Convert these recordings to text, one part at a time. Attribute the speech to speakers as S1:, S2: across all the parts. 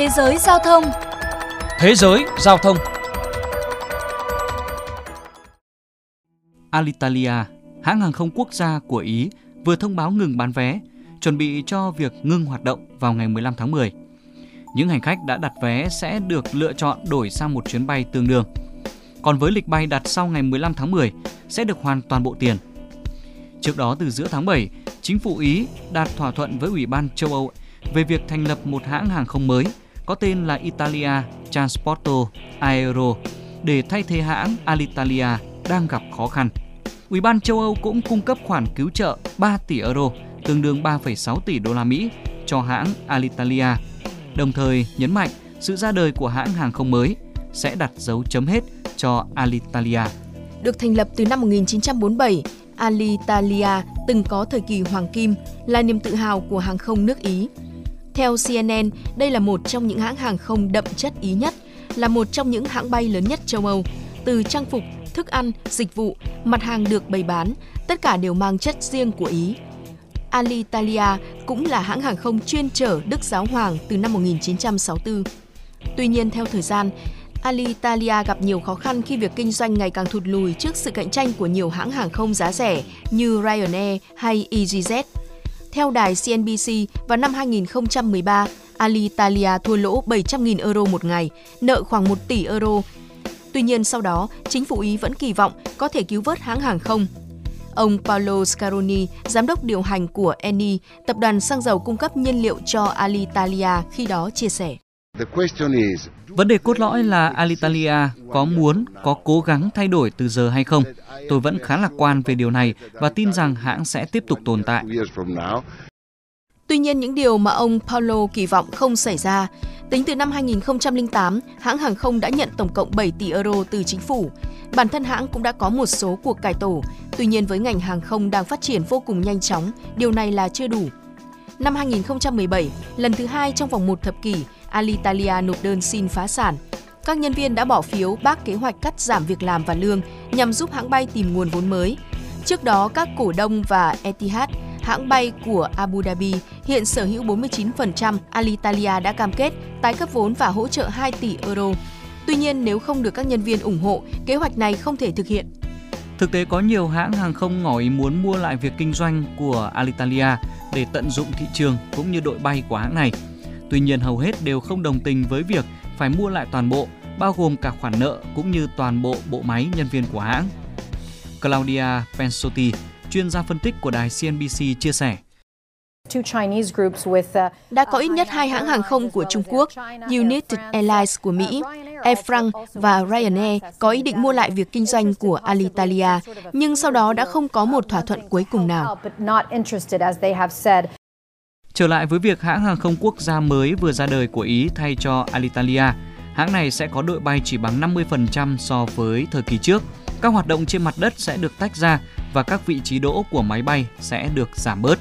S1: Thế giới giao thông
S2: Thế giới giao thông Alitalia, hãng hàng không quốc gia của Ý, vừa thông báo ngừng bán vé, chuẩn bị cho việc ngưng hoạt động vào ngày 15 tháng 10. Những hành khách đã đặt vé sẽ được lựa chọn đổi sang một chuyến bay tương đương. Còn với lịch bay đặt sau ngày 15 tháng 10 sẽ được hoàn toàn bộ tiền. Trước đó từ giữa tháng 7, chính phủ Ý đạt thỏa thuận với Ủy ban châu Âu về việc thành lập một hãng hàng không mới có tên là Italia Transporto Aero để thay thế hãng Alitalia đang gặp khó khăn. Ủy ban châu Âu cũng cung cấp khoản cứu trợ 3 tỷ euro, tương đương 3,6 tỷ đô la Mỹ cho hãng Alitalia, đồng thời nhấn mạnh sự ra đời của hãng hàng không mới sẽ đặt dấu chấm hết cho Alitalia.
S3: Được thành lập từ năm 1947, Alitalia từng có thời kỳ hoàng kim, là niềm tự hào của hàng không nước Ý. Theo CNN, đây là một trong những hãng hàng không đậm chất Ý nhất, là một trong những hãng bay lớn nhất châu Âu. Từ trang phục, thức ăn, dịch vụ, mặt hàng được bày bán, tất cả đều mang chất riêng của Ý. Alitalia cũng là hãng hàng không chuyên chở Đức Giáo Hoàng từ năm 1964. Tuy nhiên, theo thời gian, Alitalia gặp nhiều khó khăn khi việc kinh doanh ngày càng thụt lùi trước sự cạnh tranh của nhiều hãng hàng không giá rẻ như Ryanair hay EasyJet. Theo đài CNBC, vào năm 2013, Alitalia thua lỗ 700.000 euro một ngày, nợ khoảng 1 tỷ euro. Tuy nhiên sau đó, chính phủ Ý vẫn kỳ vọng có thể cứu vớt hãng hàng không. Ông Paolo Scaroni, giám đốc điều hành của Eni, tập đoàn xăng dầu cung cấp nhiên liệu cho Alitalia khi đó chia sẻ.
S2: Vấn đề cốt lõi là Alitalia có muốn, có cố gắng thay đổi từ giờ hay không. Tôi vẫn khá lạc quan về điều này và tin rằng hãng sẽ tiếp tục tồn tại.
S3: Tuy nhiên, những điều mà ông Paulo kỳ vọng không xảy ra. Tính từ năm 2008, hãng hàng không đã nhận tổng cộng 7 tỷ euro từ chính phủ. Bản thân hãng cũng đã có một số cuộc cải tổ. Tuy nhiên, với ngành hàng không đang phát triển vô cùng nhanh chóng, điều này là chưa đủ. Năm 2017, lần thứ hai trong vòng một thập kỷ, Alitalia nộp đơn xin phá sản. Các nhân viên đã bỏ phiếu bác kế hoạch cắt giảm việc làm và lương nhằm giúp hãng bay tìm nguồn vốn mới. Trước đó, các cổ đông và Etihad, hãng bay của Abu Dhabi, hiện sở hữu 49%, Alitalia đã cam kết tái cấp vốn và hỗ trợ 2 tỷ euro. Tuy nhiên, nếu không được các nhân viên ủng hộ, kế hoạch này không thể thực hiện.
S2: Thực tế có nhiều hãng hàng không ngỏ ý muốn mua lại việc kinh doanh của Alitalia để tận dụng thị trường cũng như đội bay của hãng này. Tuy nhiên hầu hết đều không đồng tình với việc phải mua lại toàn bộ, bao gồm cả khoản nợ cũng như toàn bộ bộ máy nhân viên của hãng. Claudia Pensotti, chuyên gia phân tích của đài CNBC chia sẻ.
S3: Đã có ít nhất hai hãng hàng không của Trung Quốc, United Airlines của Mỹ, Air France và Ryanair có ý định mua lại việc kinh doanh của Alitalia, nhưng sau đó đã không có một thỏa thuận cuối cùng nào.
S2: Trở lại với việc hãng hàng không quốc gia mới vừa ra đời của Ý thay cho Alitalia, hãng này sẽ có đội bay chỉ bằng 50% so với thời kỳ trước. Các hoạt động trên mặt đất sẽ được tách ra và các vị trí đỗ của máy bay sẽ được giảm bớt.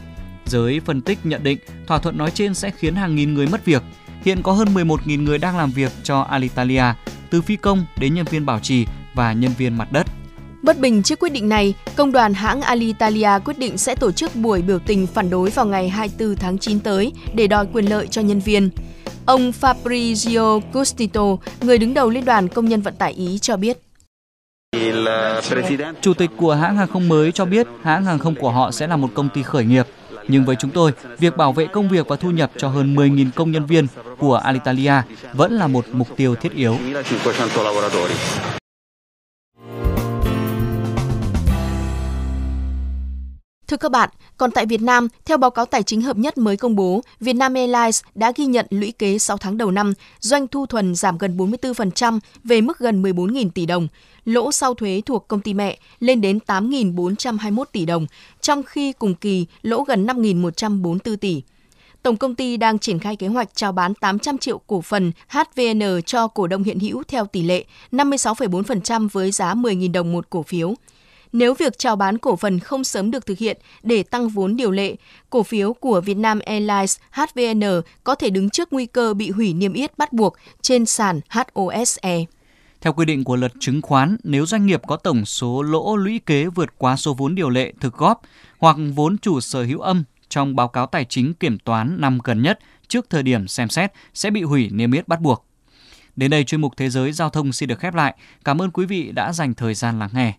S2: Giới phân tích nhận định thỏa thuận nói trên sẽ khiến hàng nghìn người mất việc. Hiện có hơn 11.000 người đang làm việc cho Alitalia, từ phi công đến nhân viên bảo trì và nhân viên mặt đất.
S3: Bất bình trước quyết định này, công đoàn hãng Alitalia quyết định sẽ tổ chức buổi biểu tình phản đối vào ngày 24 tháng 9 tới để đòi quyền lợi cho nhân viên. Ông Fabrizio Custito, người đứng đầu Liên đoàn Công nhân Vận tải Ý cho biết.
S2: Chủ tịch của hãng hàng không mới cho biết hãng hàng không của họ sẽ là một công ty khởi nghiệp. Nhưng với chúng tôi, việc bảo vệ công việc và thu nhập cho hơn 10.000 công nhân viên của Alitalia vẫn là một mục tiêu thiết yếu.
S3: Thưa các bạn, còn tại Việt Nam, theo báo cáo tài chính hợp nhất mới công bố, Vietnam Airlines đã ghi nhận lũy kế 6 tháng đầu năm, doanh thu thuần giảm gần 44% về mức gần 14.000 tỷ đồng. Lỗ sau thuế thuộc công ty mẹ lên đến 8.421 tỷ đồng, trong khi cùng kỳ lỗ gần 5.144 tỷ. Tổng công ty đang triển khai kế hoạch chào bán 800 triệu cổ phần HVN cho cổ đông hiện hữu theo tỷ lệ 56,4% với giá 10.000 đồng một cổ phiếu. Nếu việc chào bán cổ phần không sớm được thực hiện để tăng vốn điều lệ, cổ phiếu của Vietnam Airlines HVN có thể đứng trước nguy cơ bị hủy niêm yết bắt buộc trên sàn HOSE.
S2: Theo quy định của luật chứng khoán, nếu doanh nghiệp có tổng số lỗ lũy kế vượt quá số vốn điều lệ thực góp hoặc vốn chủ sở hữu âm trong báo cáo tài chính kiểm toán năm gần nhất trước thời điểm xem xét sẽ bị hủy niêm yết bắt buộc. Đến đây chuyên mục Thế giới Giao thông xin được khép lại. Cảm ơn quý vị đã dành thời gian lắng nghe.